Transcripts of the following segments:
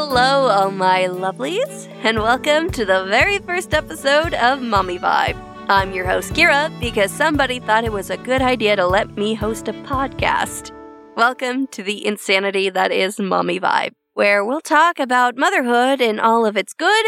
Hello, all my lovelies, and welcome to the very first episode of Mommy Vibe. I'm your host, Keira, because somebody thought it was a good idea to let me host a podcast. Welcome to the insanity that is Mommy Vibe, where we'll talk about motherhood and all of its good,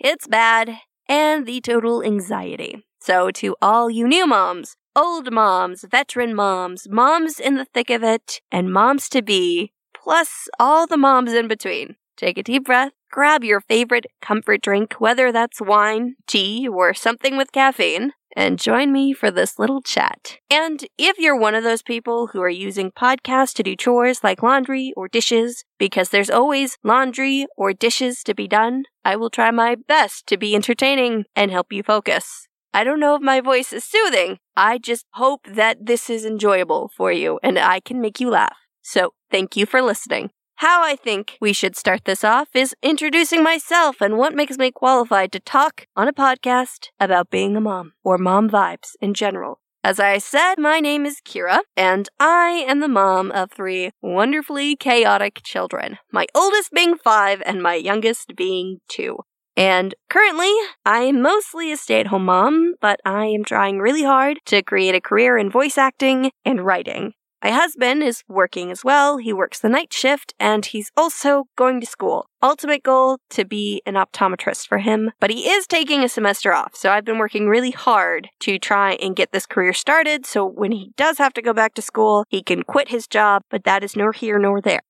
its bad, and the total anxiety. So, to all you new moms, old moms, veteran moms, moms in the thick of it, and moms to be, plus all the moms in between. Take a deep breath, grab your favorite comfort drink, whether that's wine, tea, or something with caffeine, and join me for this little chat. And if you're one of those people who are using podcasts to do chores like laundry or dishes, because there's always laundry or dishes to be done, I will try my best to be entertaining and help you focus. I don't know if my voice is soothing. I just hope that this is enjoyable for you and I can make you laugh. So, thank you for listening. How I think we should start this off is introducing myself and what makes me qualified to talk on a podcast about being a mom or mom vibes in general. As I said, my name is Keira, and I am the mom of three wonderfully chaotic children, my oldest being five and my youngest being two. And currently, I am mostly a stay at home mom, but I am trying really hard to create a career in voice acting and writing. My husband is working as well. He works the night shift and he's also going to school. Ultimate goal to be an optometrist for him, but he is taking a semester off. So I've been working really hard to try and get this career started. So when he does have to go back to school, he can quit his job, but that is nor here nor there.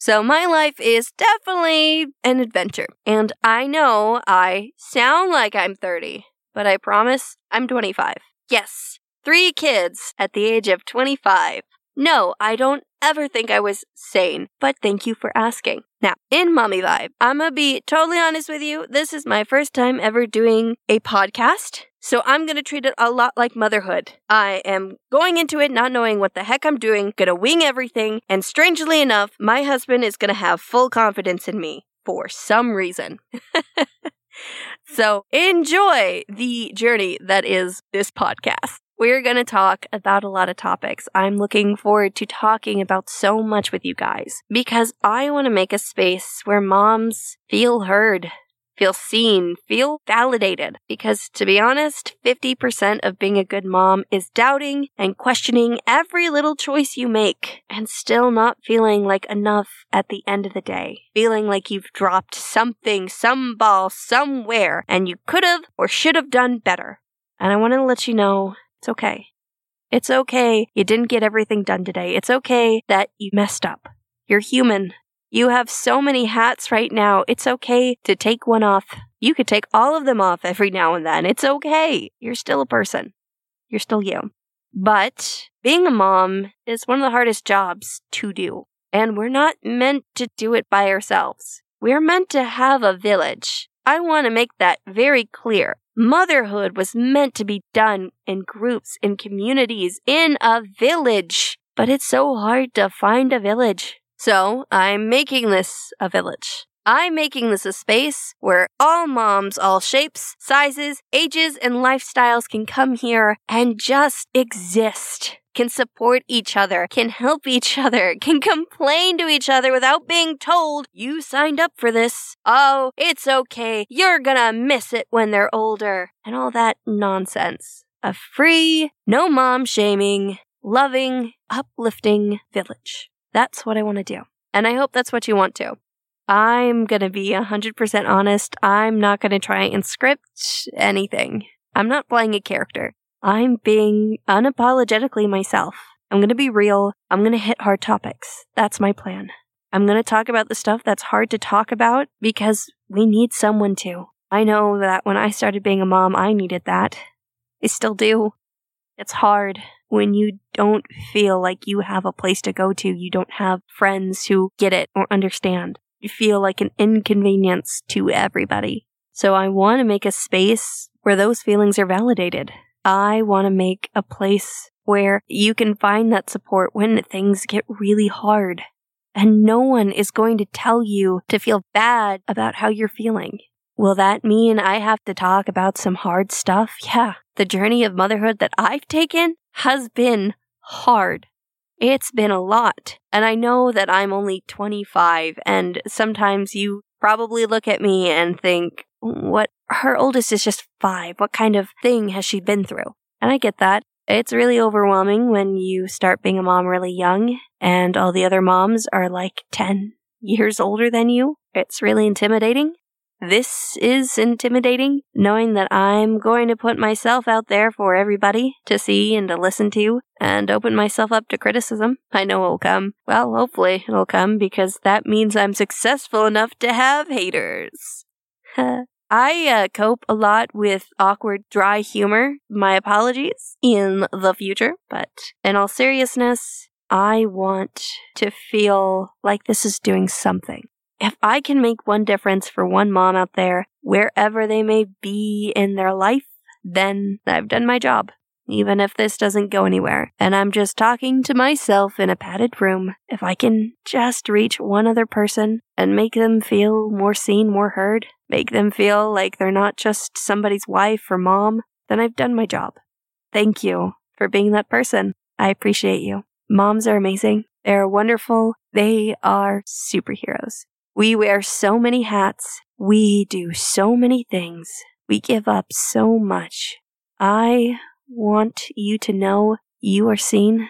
So my life is definitely an adventure. And I know I sound like I'm 30, but I promise I'm 25. Yes, three kids at the age of 25. No, I don't ever think I was sane, but thank you for asking. Now, in Mommy Vibe, I'm gonna be totally honest with you. This is my first time ever doing a podcast. So I'm gonna treat it a lot like motherhood. I am going into it not knowing what the heck I'm doing, gonna wing everything, and strangely enough, my husband is gonna have full confidence in me for some reason. so enjoy the journey that is this podcast. We're going to talk about a lot of topics. I'm looking forward to talking about so much with you guys because I want to make a space where moms feel heard, feel seen, feel validated. Because to be honest, 50% of being a good mom is doubting and questioning every little choice you make and still not feeling like enough at the end of the day. Feeling like you've dropped something, some ball, somewhere, and you could have or should have done better. And I want to let you know it's okay. It's okay you didn't get everything done today. It's okay that you messed up. You're human. You have so many hats right now. It's okay to take one off. You could take all of them off every now and then. It's okay. You're still a person. You're still you. But being a mom is one of the hardest jobs to do. And we're not meant to do it by ourselves. We're meant to have a village. I want to make that very clear. Motherhood was meant to be done in groups, in communities, in a village. But it's so hard to find a village. So I'm making this a village. I'm making this a space where all moms, all shapes, sizes, ages, and lifestyles can come here and just exist can support each other, can help each other, can complain to each other without being told, you signed up for this. Oh, it's okay. You're gonna miss it when they're older. And all that nonsense. A free, no mom shaming, loving, uplifting village. That's what I want to do. And I hope that's what you want to. I'm going to be 100% honest. I'm not going to try and script anything. I'm not playing a character. I'm being unapologetically myself. I'm going to be real. I'm going to hit hard topics. That's my plan. I'm going to talk about the stuff that's hard to talk about because we need someone to. I know that when I started being a mom, I needed that. I still do. It's hard when you don't feel like you have a place to go to. You don't have friends who get it or understand. You feel like an inconvenience to everybody. So I want to make a space where those feelings are validated. I want to make a place where you can find that support when things get really hard. And no one is going to tell you to feel bad about how you're feeling. Will that mean I have to talk about some hard stuff? Yeah. The journey of motherhood that I've taken has been hard. It's been a lot. And I know that I'm only 25 and sometimes you probably look at me and think, what, her oldest is just five. What kind of thing has she been through? And I get that. It's really overwhelming when you start being a mom really young and all the other moms are like 10 years older than you. It's really intimidating. This is intimidating, knowing that I'm going to put myself out there for everybody to see and to listen to and open myself up to criticism. I know it'll come. Well, hopefully it'll come because that means I'm successful enough to have haters. I uh, cope a lot with awkward, dry humor. My apologies in the future, but in all seriousness, I want to feel like this is doing something if I can make one difference for one mom out there, wherever they may be in their life, then I've done my job. Even if this doesn't go anywhere, and I'm just talking to myself in a padded room, if I can just reach one other person and make them feel more seen, more heard, make them feel like they're not just somebody's wife or mom, then I've done my job. Thank you for being that person. I appreciate you. Moms are amazing. They're wonderful. They are superheroes. We wear so many hats. We do so many things. We give up so much. I want you to know you are seen.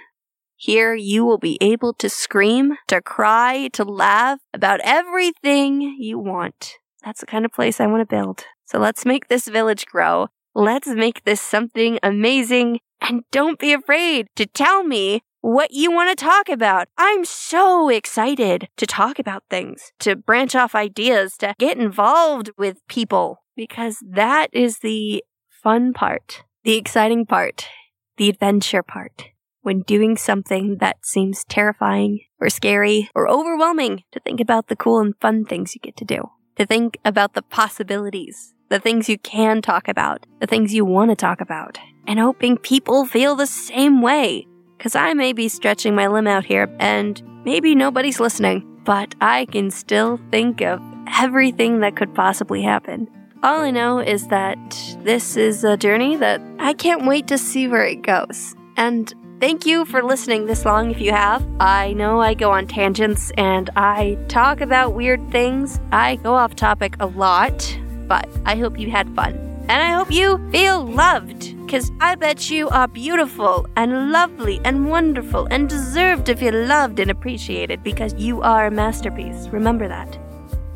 Here you will be able to scream, to cry, to laugh about everything you want. That's the kind of place I want to build. So let's make this village grow. Let's make this something amazing. And don't be afraid to tell me what you want to talk about. I'm so excited to talk about things, to branch off ideas, to get involved with people, because that is the fun part, the exciting part, the adventure part. When doing something that seems terrifying or scary or overwhelming, to think about the cool and fun things you get to do, to think about the possibilities, the things you can talk about, the things you want to talk about, and hoping people feel the same way because I may be stretching my limb out here and maybe nobody's listening, but I can still think of everything that could possibly happen. All I know is that this is a journey that I can't wait to see where it goes. And thank you for listening this long if you have. I know I go on tangents and I talk about weird things. I go off topic a lot, but I hope you had fun. And I hope you feel loved. Because I bet you are beautiful and lovely and wonderful and deserve to feel loved and appreciated because you are a masterpiece. Remember that.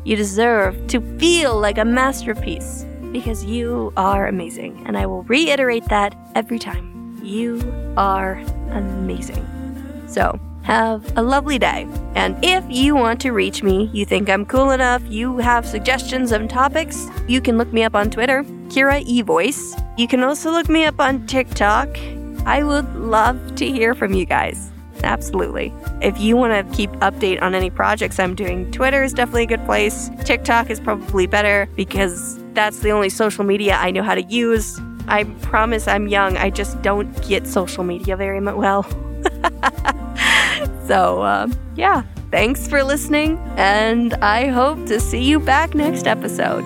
You deserve to feel like a masterpiece because you are amazing. And I will reiterate that every time. You are amazing. So, have a lovely day. And if you want to reach me, you think I'm cool enough, you have suggestions of topics, you can look me up on Twitter, Keira eVoice. You can also look me up on TikTok. I would love to hear from you guys. Absolutely. If you want to keep update on any projects I'm doing, Twitter is definitely a good place. TikTok is probably better because that's the only social media I know how to use. I promise I'm young. I just don't get social media very well. so, uh, yeah, thanks for listening, and I hope to see you back next episode.